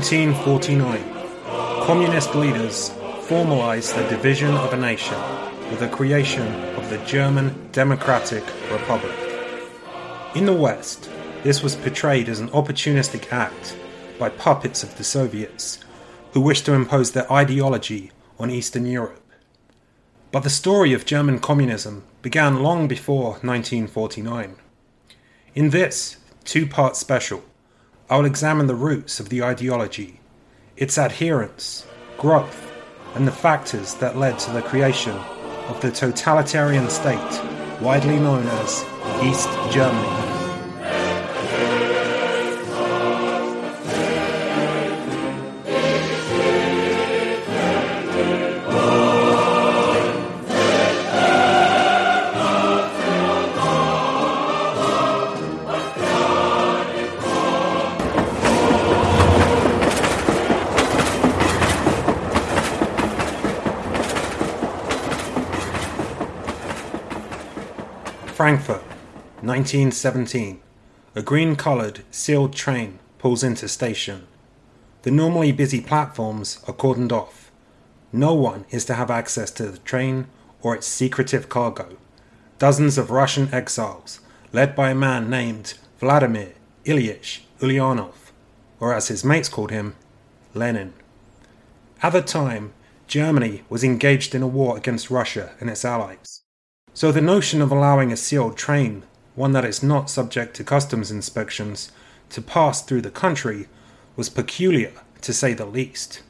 In 1949, communist leaders formalized the division of a nation with the creation of the German Democratic Republic. In the West, this was portrayed as an opportunistic act by puppets of the Soviets who wished to impose their ideology on Eastern Europe. But the story of German communism began long before 1949. In this two part special, I will examine the roots of the ideology, its adherence, growth, and the factors that led to the creation of the totalitarian state widely known as East Germany. 1917. A green coloured, sealed train pulls into station. The normally busy platforms are cordoned off. No one is to have access to the train or its secretive cargo. Dozens of Russian exiles, led by a man named Vladimir Ilyich Ulyanov, or as his mates called him, Lenin. At the time, Germany was engaged in a war against Russia and its allies. So the notion of allowing a sealed train, one that is not subject to customs inspections, to pass through the country was peculiar, to say the least.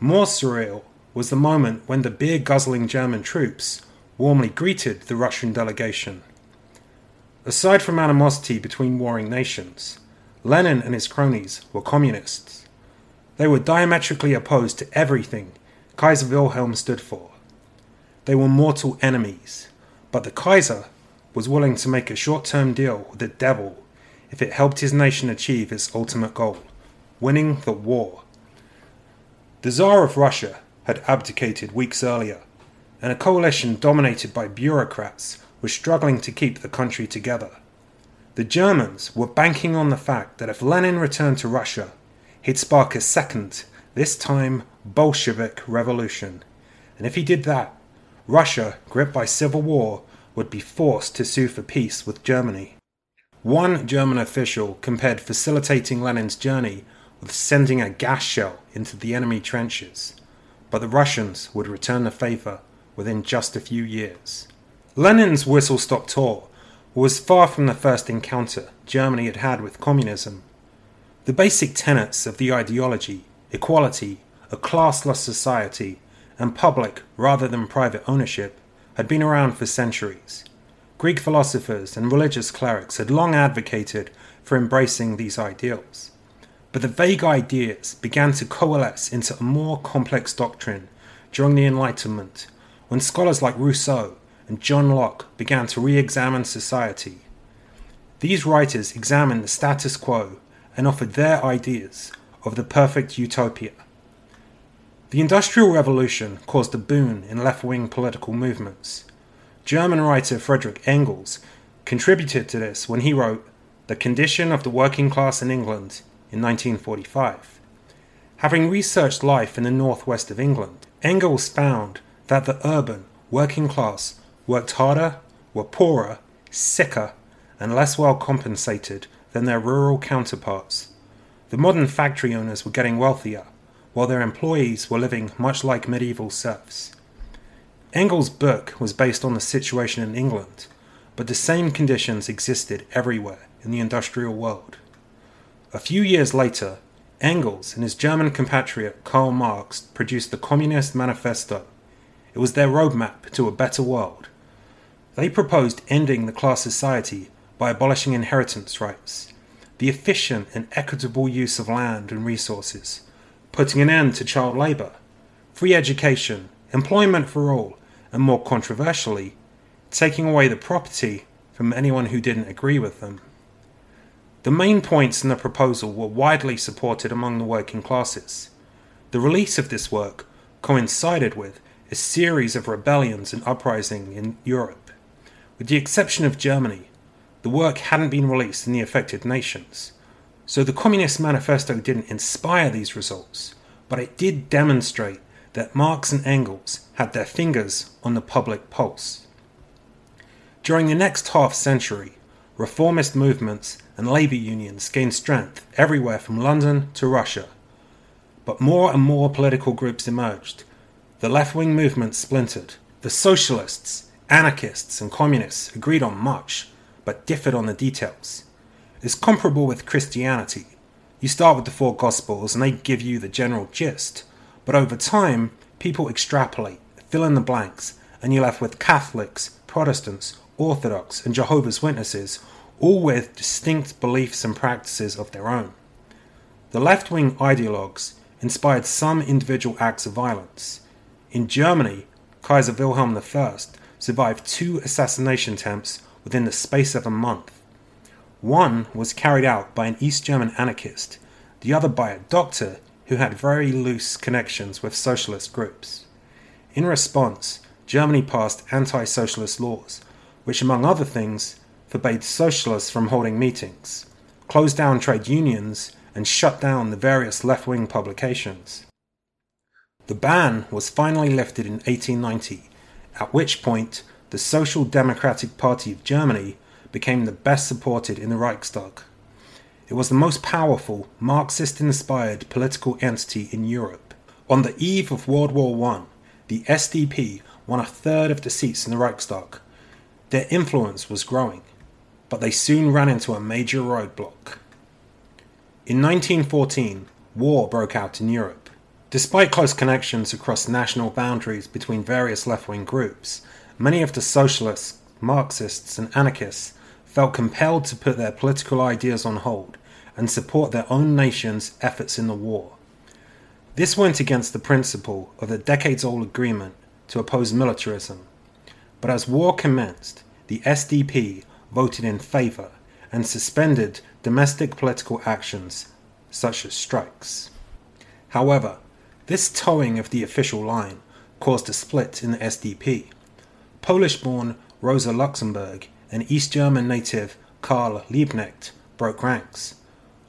More surreal was the moment when the beer guzzling German troops warmly greeted the Russian delegation. Aside from animosity between warring nations, Lenin and his cronies were communists. They were diametrically opposed to everything Kaiser Wilhelm stood for. They were mortal enemies but the Kaiser was willing to make a short term deal with the devil if it helped his nation achieve its ultimate goal winning the war. The Tsar of Russia had abdicated weeks earlier, and a coalition dominated by bureaucrats was struggling to keep the country together. The Germans were banking on the fact that if Lenin returned to Russia, he'd spark a second, this time Bolshevik revolution. And if he did that, Russia, gripped by civil war, would be forced to sue for peace with Germany. One German official compared facilitating Lenin's journey with sending a gas shell into the enemy trenches, but the Russians would return the favour within just a few years. Lenin's whistle stop tour was far from the first encounter Germany had had with communism. The basic tenets of the ideology, equality, a classless society, and public rather than private ownership had been around for centuries. Greek philosophers and religious clerics had long advocated for embracing these ideals. But the vague ideas began to coalesce into a more complex doctrine during the Enlightenment, when scholars like Rousseau and John Locke began to re examine society. These writers examined the status quo and offered their ideas of the perfect utopia. The Industrial Revolution caused a boon in left wing political movements. German writer Friedrich Engels contributed to this when he wrote The Condition of the Working Class in England in 1945. Having researched life in the northwest of England, Engels found that the urban working class worked harder, were poorer, sicker, and less well compensated than their rural counterparts. The modern factory owners were getting wealthier while their employees were living much like medieval serfs. Engels' book was based on the situation in England, but the same conditions existed everywhere in the industrial world. A few years later, Engels and his German compatriot Karl Marx produced the Communist Manifesto. It was their roadmap to a better world. They proposed ending the class society by abolishing inheritance rights, the efficient and equitable use of land and resources, putting an end to child labour, free education, employment for all, and more controversially, taking away the property from anyone who didn't agree with them. The main points in the proposal were widely supported among the working classes. The release of this work coincided with a series of rebellions and uprisings in Europe. With the exception of Germany, the work hadn't been released in the affected nations. So the Communist Manifesto didn't inspire these results, but it did demonstrate that Marx and Engels had their fingers on the public pulse. During the next half century, reformist movements and labour unions gained strength everywhere from London to Russia. But more and more political groups emerged. The left wing movement splintered. The socialists, anarchists, and communists agreed on much, but differed on the details. It's comparable with Christianity. You start with the four Gospels and they give you the general gist, but over time, people extrapolate, fill in the blanks, and you're left with Catholics, Protestants, Orthodox, and Jehovah's Witnesses, all with distinct beliefs and practices of their own. The left wing ideologues inspired some individual acts of violence. In Germany, Kaiser Wilhelm I survived two assassination attempts within the space of a month. One was carried out by an East German anarchist, the other by a doctor who had very loose connections with socialist groups. In response, Germany passed anti socialist laws, which, among other things, forbade socialists from holding meetings, closed down trade unions, and shut down the various left wing publications. The ban was finally lifted in 1890, at which point the Social Democratic Party of Germany became the best supported in the Reichstag. It was the most powerful, Marxist inspired political entity in Europe. On the eve of World War I, the SDP won a third of the seats in the Reichstag. Their influence was growing, but they soon ran into a major roadblock. In 1914, war broke out in Europe. Despite close connections across national boundaries between various left wing groups, many of the socialists, Marxists, and anarchists felt compelled to put their political ideas on hold and support their own nation's efforts in the war. This went against the principle of the decades old agreement to oppose militarism. But as war commenced, the SDP voted in favour and suspended domestic political actions such as strikes. However, this towing of the official line caused a split in the SDP. Polish born Rosa Luxemburg and East German native Karl Liebknecht broke ranks.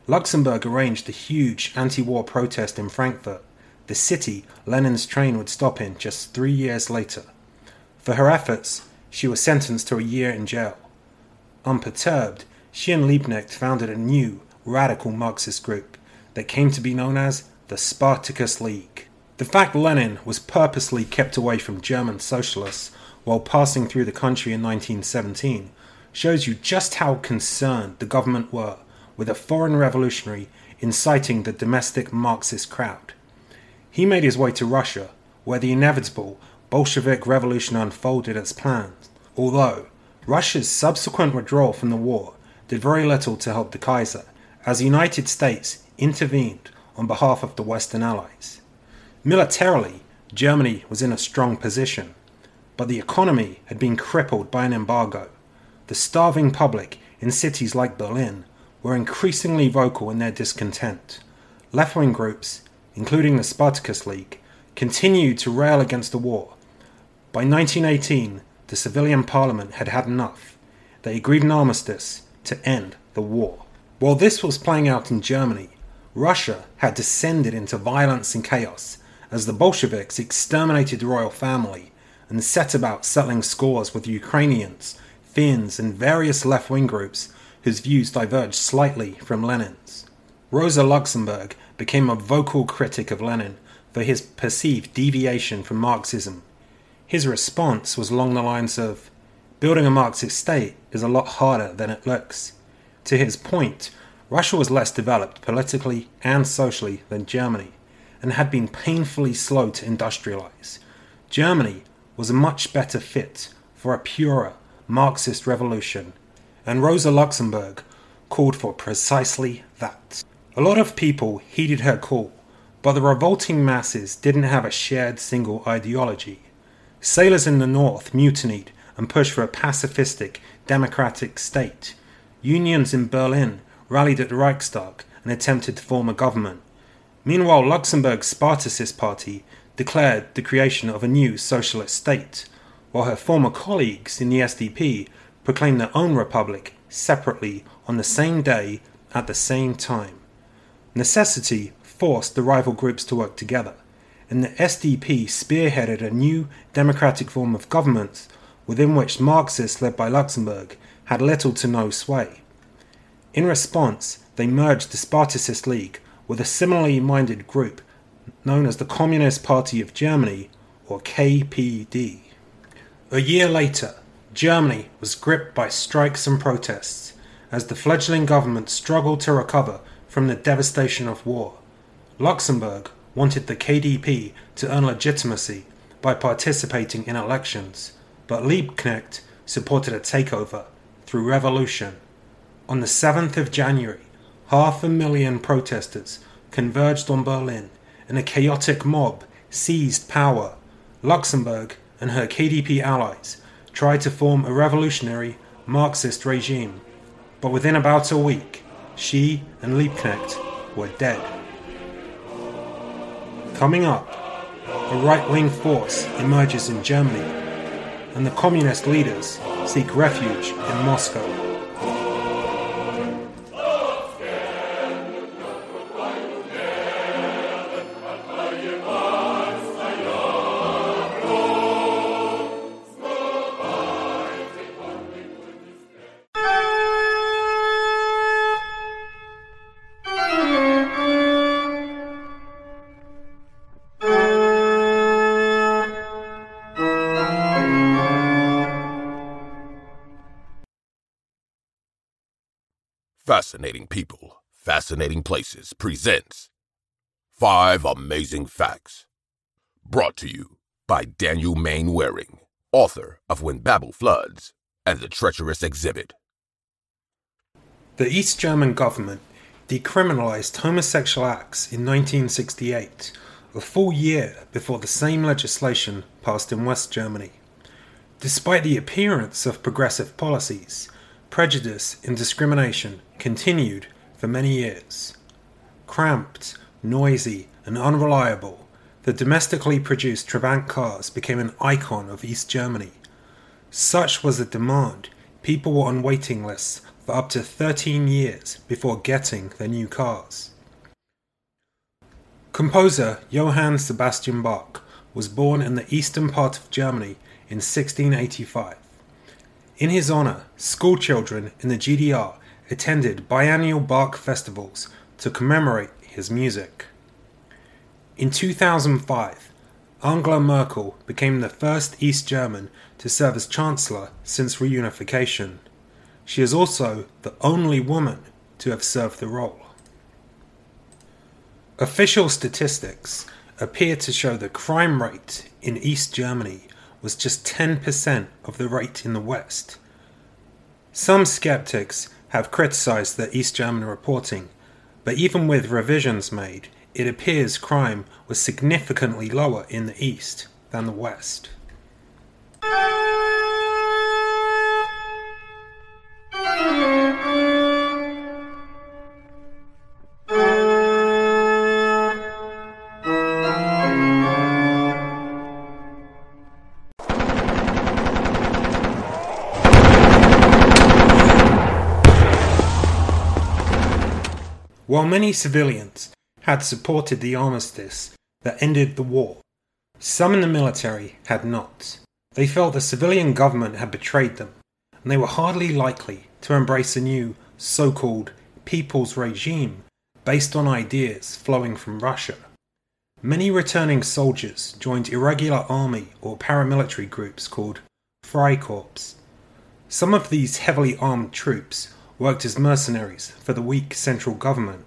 Luxemburg arranged a huge anti war protest in Frankfurt, the city Lenin's train would stop in just three years later. For her efforts, she was sentenced to a year in jail. Unperturbed, she and Liebknecht founded a new, radical Marxist group that came to be known as the Spartacus League. The fact Lenin was purposely kept away from German socialists while passing through the country in 1917 shows you just how concerned the government were with a foreign revolutionary inciting the domestic Marxist crowd. He made his way to Russia, where the inevitable Bolshevik revolution unfolded as planned, although Russia's subsequent withdrawal from the war did very little to help the Kaiser, as the United States intervened on behalf of the Western Allies. Militarily, Germany was in a strong position, but the economy had been crippled by an embargo. The starving public in cities like Berlin were increasingly vocal in their discontent. Left wing groups, including the Spartacus League, continued to rail against the war. By 1918, the civilian parliament had had enough. They agreed an armistice to end the war. While this was playing out in Germany, Russia had descended into violence and chaos as the Bolsheviks exterminated the royal family and set about settling scores with Ukrainians, Finns, and various left wing groups whose views diverged slightly from Lenin's. Rosa Luxemburg became a vocal critic of Lenin for his perceived deviation from Marxism. His response was along the lines of Building a Marxist state is a lot harder than it looks. To his point, Russia was less developed politically and socially than Germany, and had been painfully slow to industrialize. Germany was a much better fit for a purer Marxist revolution, and Rosa Luxemburg called for precisely that. A lot of people heeded her call, but the revolting masses didn't have a shared single ideology. Sailors in the north mutinied and pushed for a pacifistic, democratic state. Unions in Berlin rallied at the Reichstag and attempted to form a government. Meanwhile, Luxemburg's Spartacist party declared the creation of a new socialist state, while her former colleagues in the SDP proclaimed their own republic separately on the same day at the same time. Necessity forced the rival groups to work together, and the SDP spearheaded a new democratic form of government within which Marxists led by Luxemburg had little to no sway. In response, they merged the Spartacist League with a similarly minded group known as the Communist Party of Germany, or KPD. A year later, Germany was gripped by strikes and protests as the fledgling government struggled to recover from the devastation of war. Luxemburg wanted the KDP to earn legitimacy by participating in elections, but Liebknecht supported a takeover through revolution. On the 7th of January, half a million protesters converged on Berlin and a chaotic mob seized power. Luxemburg and her KDP allies tried to form a revolutionary Marxist regime, but within about a week, she and Liebknecht were dead. Coming up, a right wing force emerges in Germany, and the communist leaders seek refuge in Moscow. Fascinating People, Fascinating Places presents Five Amazing Facts. Brought to you by Daniel Waring, author of When Babel Floods and The Treacherous Exhibit. The East German government decriminalized homosexual acts in 1968, a full year before the same legislation passed in West Germany. Despite the appearance of progressive policies, prejudice and discrimination continued for many years. Cramped, noisy, and unreliable, the domestically produced Trabant cars became an icon of East Germany. Such was the demand, people were on waiting lists for up to 13 years before getting their new cars. Composer Johann Sebastian Bach was born in the eastern part of Germany in 1685. In his honor, schoolchildren in the GDR attended biannual Bach festivals to commemorate his music. In 2005, Angela Merkel became the first East German to serve as Chancellor since reunification. She is also the only woman to have served the role. Official statistics appear to show the crime rate in East Germany was just 10% of the rate in the West. Some skeptics have criticised the East German reporting, but even with revisions made, it appears crime was significantly lower in the East than the West. While many civilians had supported the armistice that ended the war, some in the military had not. They felt the civilian government had betrayed them, and they were hardly likely to embrace a new so called people's regime based on ideas flowing from Russia. Many returning soldiers joined irregular army or paramilitary groups called Freikorps. Some of these heavily armed troops worked as mercenaries for the weak central government.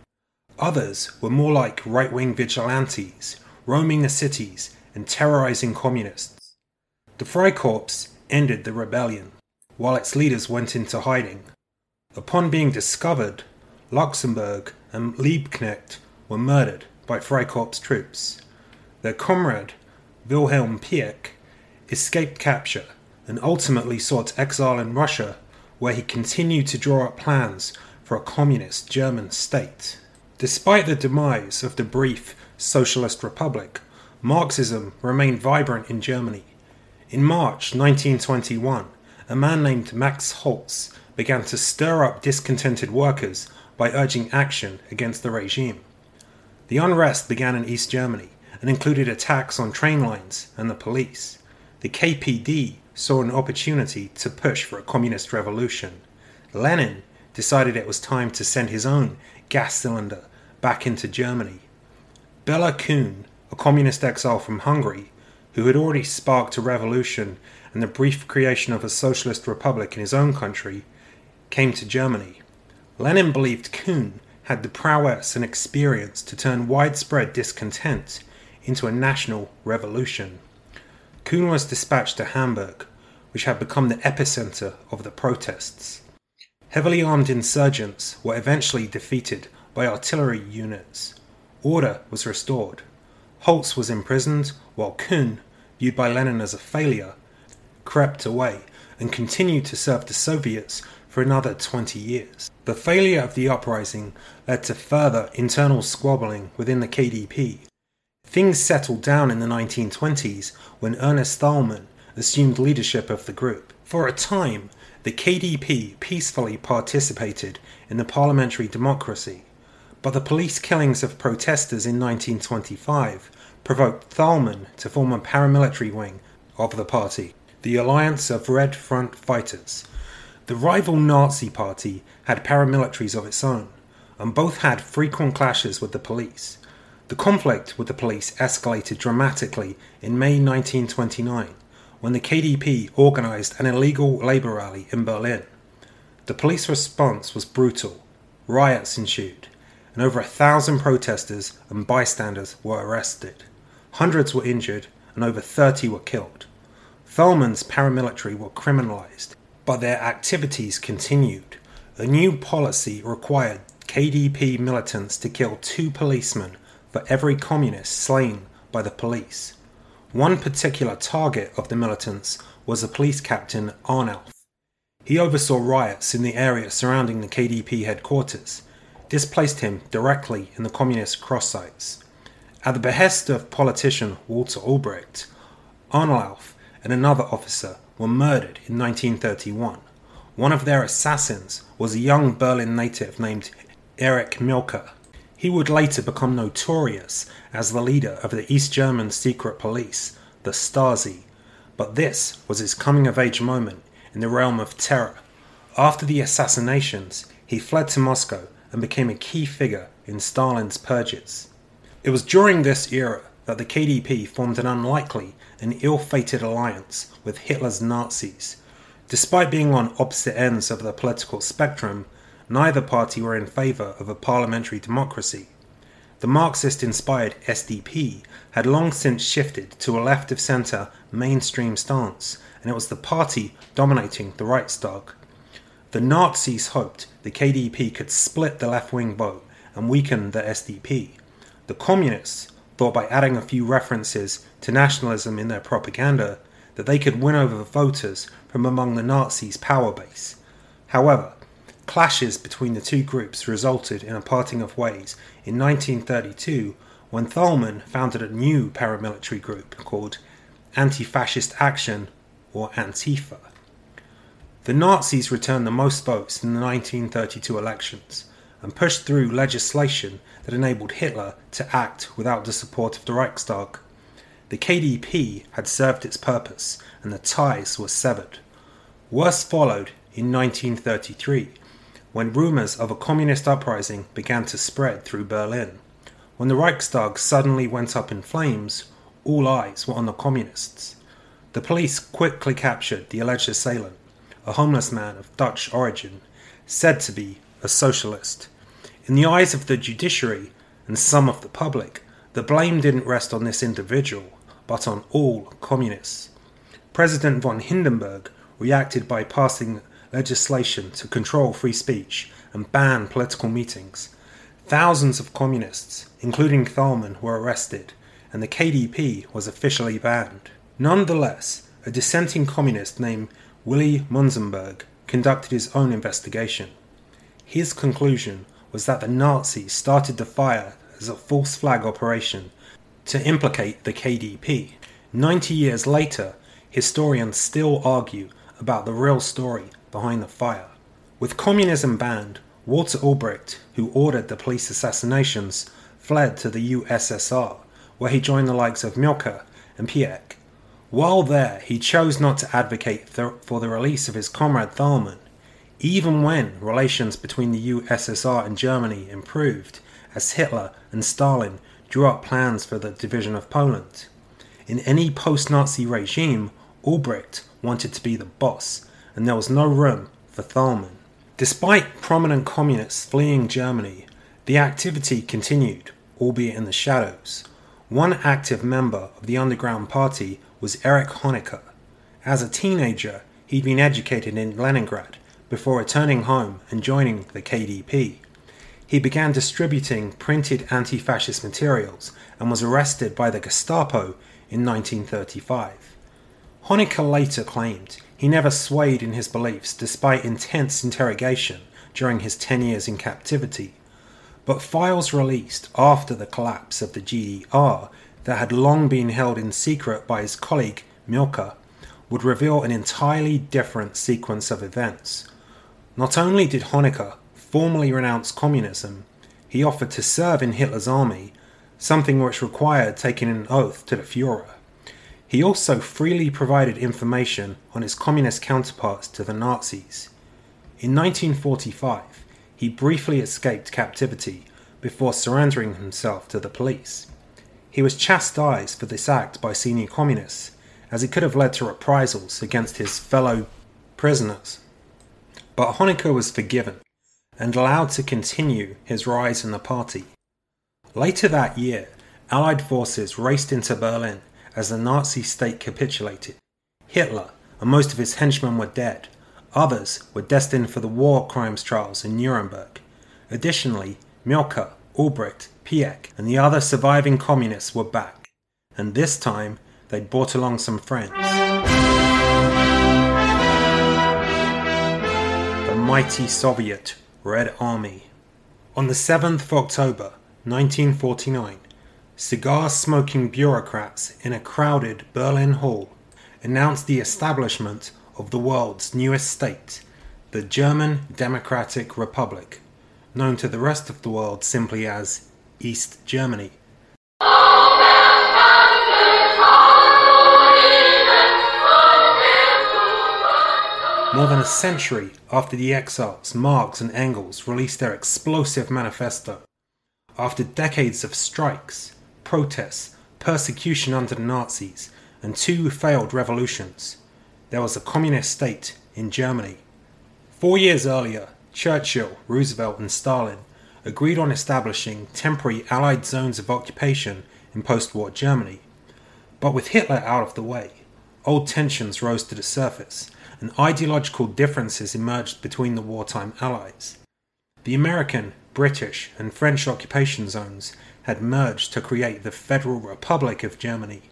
Others were more like right wing vigilantes, roaming the cities and terrorizing communists. The Freikorps ended the rebellion, while its leaders went into hiding. Upon being discovered, Luxemburg and Liebknecht were murdered by Freikorps troops. Their comrade, Wilhelm Pieck, escaped capture and ultimately sought exile in Russia where he continued to draw up plans for a communist German state. Despite the demise of the brief Socialist Republic, Marxism remained vibrant in Germany. In March 1921, a man named Max Hoelz began to stir up discontented workers by urging action against the regime. The unrest began in East Germany and included attacks on train lines and the police. The KPD saw an opportunity to push for a communist revolution. Lenin decided it was time to send his own gas cylinder back into Germany. Bela Kun, a communist exile from Hungary, who had already sparked a revolution and the brief creation of a socialist republic in his own country, came to Germany. Lenin believed Kun had the prowess and experience to turn widespread discontent into a national revolution. Kun was dispatched to Hamburg, which had become the epicenter of the protests. Heavily armed insurgents were eventually defeated by artillery units. Order was restored. Hoelz was imprisoned, while Kun, viewed by Lenin as a failure, crept away and continued to serve the Soviets for another 20 years. The failure of the uprising led to further internal squabbling within the KDP. Things settled down in the 1920s when Ernest Thälmann assumed leadership of the group. For a time, the KDP peacefully participated in the parliamentary democracy, but the police killings of protesters in 1925 provoked Thälmann to form a paramilitary wing of the party, the Alliance of Red Front Fighters, the rival Nazi party had paramilitaries of its own, and both had frequent clashes with the police. The conflict with the police escalated dramatically in May 1929 when the KDP organized an illegal labor rally in Berlin. The police response was brutal. Riots ensued, and over a thousand protesters and bystanders were arrested. Hundreds were injured, and over 30 were killed. Thälmann's paramilitary were criminalized but their activities continued. A new policy required KDP militants to kill two policemen for every communist slain by the police. One particular target of the militants was the police captain Arnulf. He oversaw riots in the area surrounding the KDP headquarters. This placed him directly in the communist cross sites. At the behest of politician Walter Ulbricht, Arnulf and another officer were murdered in 1931. One of their assassins was a young Berlin native named Erich Mielke. He would later become notorious as the leader of the East German secret police, the Stasi. But this was his coming of age moment in the realm of terror. After the assassinations, he fled to Moscow and became a key figure in Stalin's purges. It was during this era that the KDP formed an unlikely and ill fated alliance with Hitler's Nazis. Despite being on opposite ends of the political spectrum, neither party were in favour of a parliamentary democracy. The Marxist inspired SDP had long since shifted to a left of centre mainstream stance, and it was the party dominating the Reichstag. The Nazis hoped the KDP could split the left wing vote and weaken the SDP. The Communists thought by adding a few references to nationalism in their propaganda that they could win over voters from among the Nazis' power base. However, clashes between the two groups resulted in a parting of ways in 1932 when Thälmann founded a new paramilitary group called Anti Fascist Action or Antifa. The Nazis returned the most votes in the 1932 elections and pushed through legislation that enabled Hitler to act without the support of the Reichstag. The KDP had served its purpose and the ties were severed. Worse followed in 1933 when rumours of a communist uprising began to spread through Berlin. When the Reichstag suddenly went up in flames, all eyes were on the communists. The police quickly captured the alleged assailant, a homeless man of Dutch origin, said to be a socialist. In the eyes of the judiciary and some of the public, the blame didn't rest on this individual, but on all communists. President von Hindenburg reacted by passing legislation to control free speech and ban political meetings. Thousands of communists, including Thälmann, were arrested, and the KDP was officially banned. Nonetheless, a dissenting communist named Willy Munzenberg conducted his own investigation. His conclusion was that the Nazis started the fire as a false flag operation to implicate the KDP. Ninety years later, historians still argue about the real story behind the fire. With communism banned, Walter Ulbricht, who ordered the police assassinations, fled to the USSR, where he joined the likes of Mielke and Pieck. While there, he chose not to advocate th- for the release of his comrade Thälmann, even when relations between the USSR and Germany improved, as Hitler and Stalin drew up plans for the division of Poland. In any post Nazi regime, Ulbricht wanted to be the boss, and there was no room for Thälmann. Despite prominent communists fleeing Germany, the activity continued, albeit in the shadows. One active member of the underground party was Erich Honecker. As a teenager, he'd been educated in Leningrad before returning home and joining the KDP. He began distributing printed anti fascist materials and was arrested by the Gestapo in 1935. Honecker later claimed he never swayed in his beliefs despite intense interrogation during his 10 years in captivity. But files released after the collapse of the GDR that had long been held in secret by his colleague Mielke would reveal an entirely different sequence of events. Not only did Honecker formally renounce communism, he offered to serve in Hitler's army, something which required taking an oath to the Fuhrer. He also freely provided information on his communist counterparts to the Nazis. In 1945, he briefly escaped captivity before surrendering himself to the police. He was chastised for this act by senior communists, as it could have led to reprisals against his fellow prisoners. But Honecker was forgiven and allowed to continue his rise in the party. Later that year, Allied forces raced into Berlin as the Nazi state capitulated. Hitler and most of his henchmen were dead. Others were destined for the war crimes trials in Nuremberg. Additionally, Mielke, Ulbricht, Pieck, and the other surviving communists were back, and this time they'd brought along some friends. The mighty Soviet Red Army. On the 7th of October, 1949, cigar smoking bureaucrats in a crowded Berlin hall announced the establishment of the world's newest state, the German Democratic Republic, known to the rest of the world simply as East Germany. More than a century after the exiles, Marx and Engels released their explosive manifesto, after decades of strikes, protests, persecution under the Nazis, and two failed revolutions, there was a communist state in Germany. Four years earlier, Churchill, Roosevelt, and Stalin agreed on establishing temporary Allied zones of occupation in post war Germany. But with Hitler out of the way, old tensions rose to the surface and ideological differences emerged between the wartime Allies. The American, British, and French occupation zones had merged to create the Federal Republic of Germany.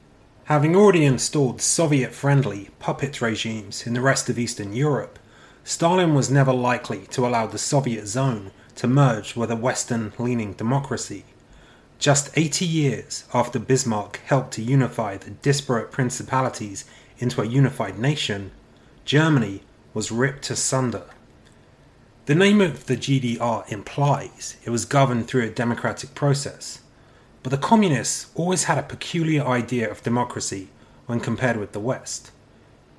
Having already installed Soviet friendly puppet regimes in the rest of Eastern Europe, Stalin was never likely to allow the Soviet zone to merge with a Western leaning democracy. Just 80 years after Bismarck helped to unify the disparate principalities into a unified nation, Germany was ripped asunder. The name of the GDR implies it was governed through a democratic process, but the communists always had a peculiar idea of democracy when compared with the West.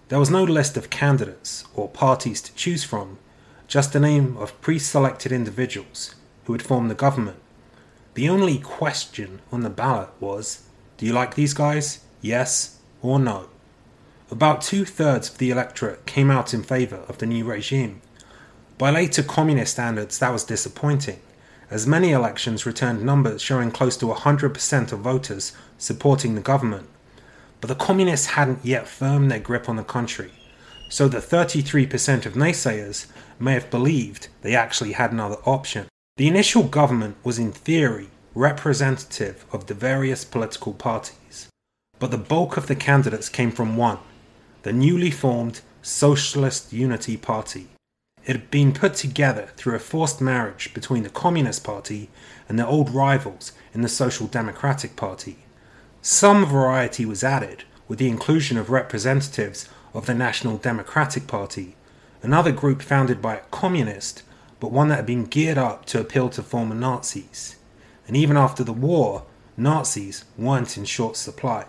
There was no list of candidates or parties to choose from, just the name of pre selected individuals who would form the government. The only question on the ballot was Do you like these guys? Yes or no? About two thirds of the electorate came out in favour of the new regime. By later communist standards, that was disappointing, as many elections returned numbers showing close to 100% of voters supporting the government but the communists hadn't yet firmed their grip on the country, so the 33% of naysayers may have believed they actually had another option. The initial government was, in theory, representative of the various political parties, but the bulk of the candidates came from one the newly formed Socialist Unity Party. It had been put together through a forced marriage between the Communist Party and their old rivals in the Social Democratic Party. Some variety was added with the inclusion of representatives of the National Democratic Party, another group founded by a communist but one that had been geared up to appeal to former Nazis. And even after the war, Nazis weren't in short supply.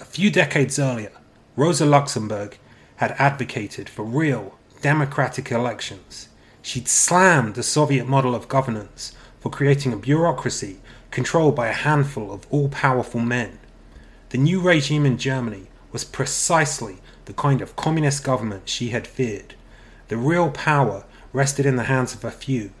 A few decades earlier, Rosa Luxemburg had advocated for real, democratic elections. She'd slammed the Soviet model of governance for creating a bureaucracy controlled by a handful of all powerful men. The new regime in Germany was precisely the kind of communist government she had feared. The real power rested in the hands of a few.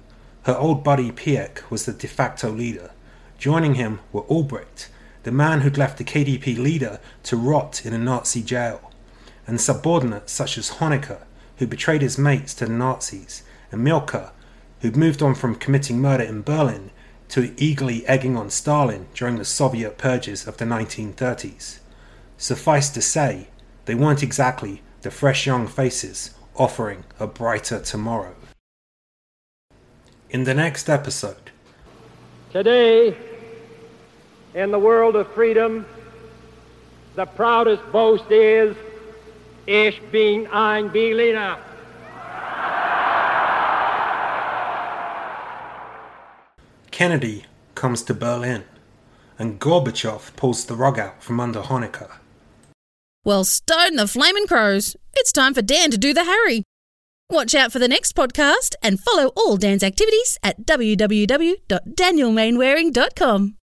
Her old buddy Pieck was the de facto leader. Joining him were Ulbricht, the man who'd left the KDP leader to rot in a Nazi jail, and subordinates such as Honecker, who betrayed his mates to the Nazis, and Mielke, who'd moved on from committing murder in Berlin to eagerly egging on Stalin during the Soviet purges of the 1930s. Suffice to say, they weren't exactly the fresh young faces offering a brighter tomorrow. In the next episode, Today, in the world of freedom, the proudest boast is, Ich bin ein Berliner. Kennedy comes to Berlin, and Gorbachev pulls the rug out from under Honecker. Well, stone the flaming crows. It's time for Dan to do the Harry. Watch out for the next podcast and follow all Dan's activities at www.danielmainwaring.com.